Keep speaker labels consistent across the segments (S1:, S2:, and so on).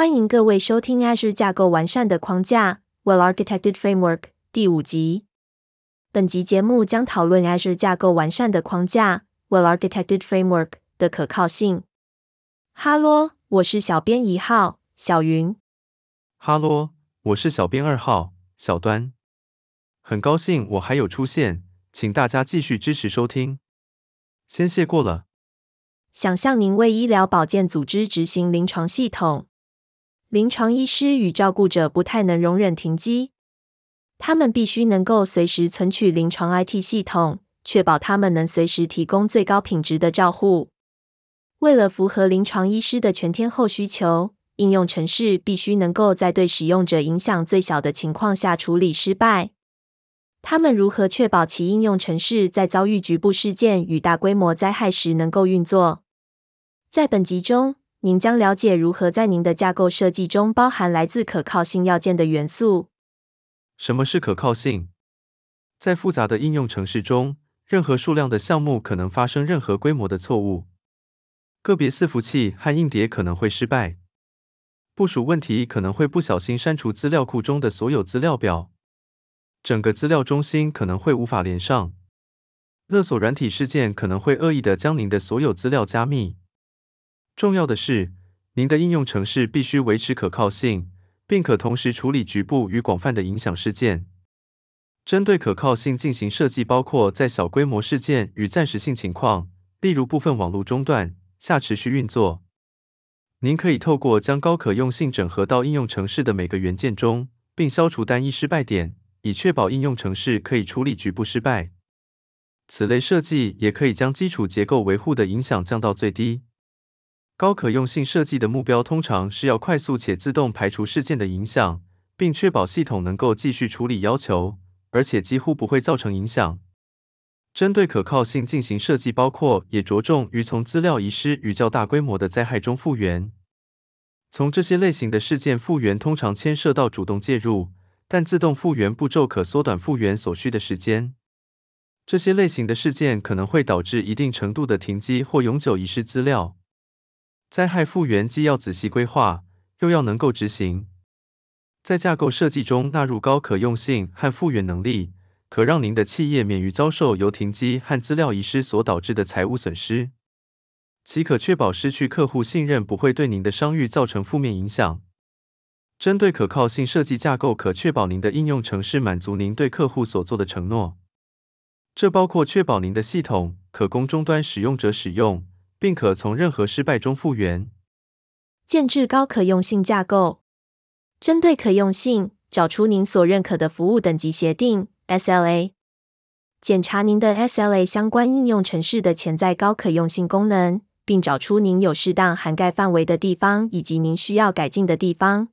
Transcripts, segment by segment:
S1: 欢迎各位收听 Azure 架构完善的框架 （Well-Architected Framework） 第五集。本集节目将讨论 Azure 架构完善的框架 （Well-Architected Framework） 的可靠性。哈喽，我是小编一号小云。
S2: 哈喽，我是小编二号小端。很高兴我还有出现，请大家继续支持收听。先谢过了。
S1: 想象您为医疗保健组织执行临床系统。临床医师与照顾者不太能容忍停机，他们必须能够随时存取临床 IT 系统，确保他们能随时提供最高品质的照护。为了符合临床医师的全天候需求，应用程式必须能够在对使用者影响最小的情况下处理失败。他们如何确保其应用程式在遭遇局部事件与大规模灾害时能够运作？在本集中，您将了解如何在您的架构设计中包含来自可靠性要件的元素。
S2: 什么是可靠性？在复杂的应用程式中，任何数量的项目可能发生任何规模的错误。个别伺服器和硬碟可能会失败。部署问题可能会不小心删除资料库中的所有资料表。整个资料中心可能会无法连上。勒索软体事件可能会恶意的将您的所有资料加密。重要的是，您的应用程式必须维持可靠性，并可同时处理局部与广泛的影响事件。针对可靠性进行设计，包括在小规模事件与暂时性情况，例如部分网络中断下持续运作。您可以透过将高可用性整合到应用程式的每个元件中，并消除单一失败点，以确保应用程式可以处理局部失败。此类设计也可以将基础结构维护的影响降到最低。高可用性设计的目标通常是要快速且自动排除事件的影响，并确保系统能够继续处理要求，而且几乎不会造成影响。针对可靠性进行设计，包括也着重于从资料遗失与较大规模的灾害中复原。从这些类型的事件复原通常牵涉到主动介入，但自动复原步骤可缩短复原所需的时间。这些类型的事件可能会导致一定程度的停机或永久遗失资料。灾害复原既要仔细规划，又要能够执行。在架构设计中纳入高可用性和复原能力，可让您的企业免于遭受由停机和资料遗失所导致的财务损失。其可确保失去客户信任不会对您的商誉造成负面影响。针对可靠性设计架构，可确保您的应用程式满足您对客户所做的承诺。这包括确保您的系统可供终端使用者使用。并可从任何失败中复原。
S1: 建置高可用性架构，针对可用性，找出您所认可的服务等级协定 （SLA），检查您的 SLA 相关应用程式的潜在高可用性功能，并找出您有适当涵盖范围的地方以及您需要改进的地方。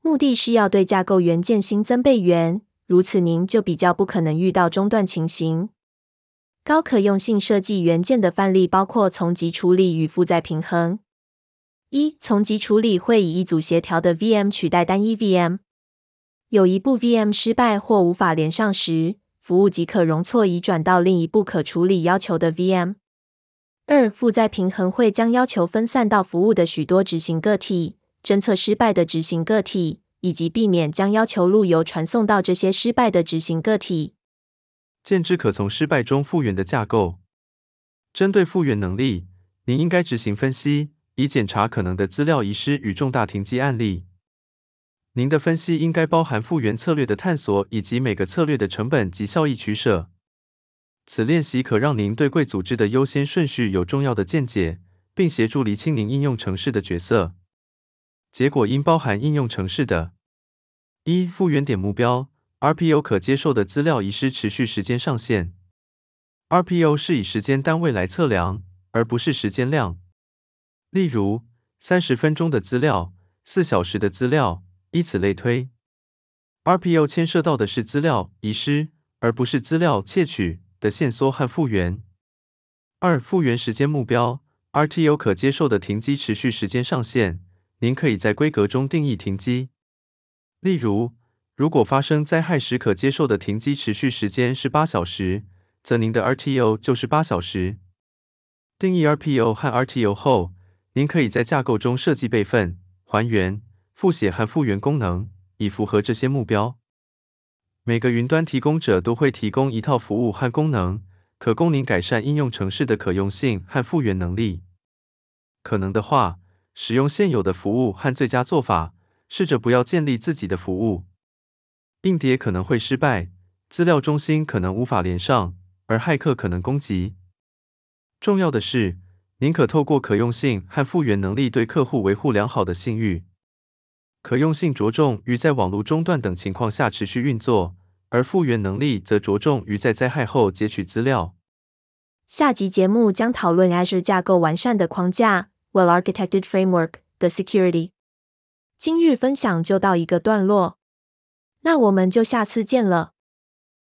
S1: 目的是要对架构元件新增备援，如此您就比较不可能遇到中断情形。高可用性设计元件的范例包括从集处理与负载平衡。一、从集处理会以一组协调的 VM 取代单一 VM。有一部 VM 失败或无法连上时，服务即可容错移转到另一部可处理要求的 VM。二、负载平衡会将要求分散到服务的许多执行个体，侦测失败的执行个体，以及避免将要求路由传送到这些失败的执行个体。
S2: 建置可从失败中复原的架构。针对复原能力，您应该执行分析，以检查可能的资料遗失与重大停机案例。您的分析应该包含复原策略的探索以及每个策略的成本及效益取舍。此练习可让您对贵组织的优先顺序有重要的见解，并协助厘清您应用城市的角色。结果应包含应用城市的：一、复原点目标。RPO 可接受的资料遗失持续时间上限。RPO 是以时间单位来测量，而不是时间量。例如，三十分钟的资料、四小时的资料，以此类推。RPO 牵涉到的是资料遗失，而不是资料窃取的线索和复原。二、复原时间目标。RTO 可接受的停机持续时间上限。您可以在规格中定义停机。例如，如果发生灾害时可接受的停机持续时间是八小时，则您的 RTO 就是八小时。定义 RPO 和 RTO 后，您可以在架构中设计备份，还原、复写和复原功能，以符合这些目标。每个云端提供者都会提供一套服务和功能，可供您改善应用程式的可用性和复原能力。可能的话，使用现有的服务和最佳做法，试着不要建立自己的服务。硬碟可能会失败，资料中心可能无法连上，而骇客可能攻击。重要的是，您可透过可用性和复原能力对客户维护良好的信誉。可用性着重于在网络中断等情况下持续运作，而复原能力则着重于在灾害后截取资料。
S1: 下集节目将讨论 Azure 架构完善的框架 （Well-architected framework） 的 security。今日分享就到一个段落，那我们就下次见了。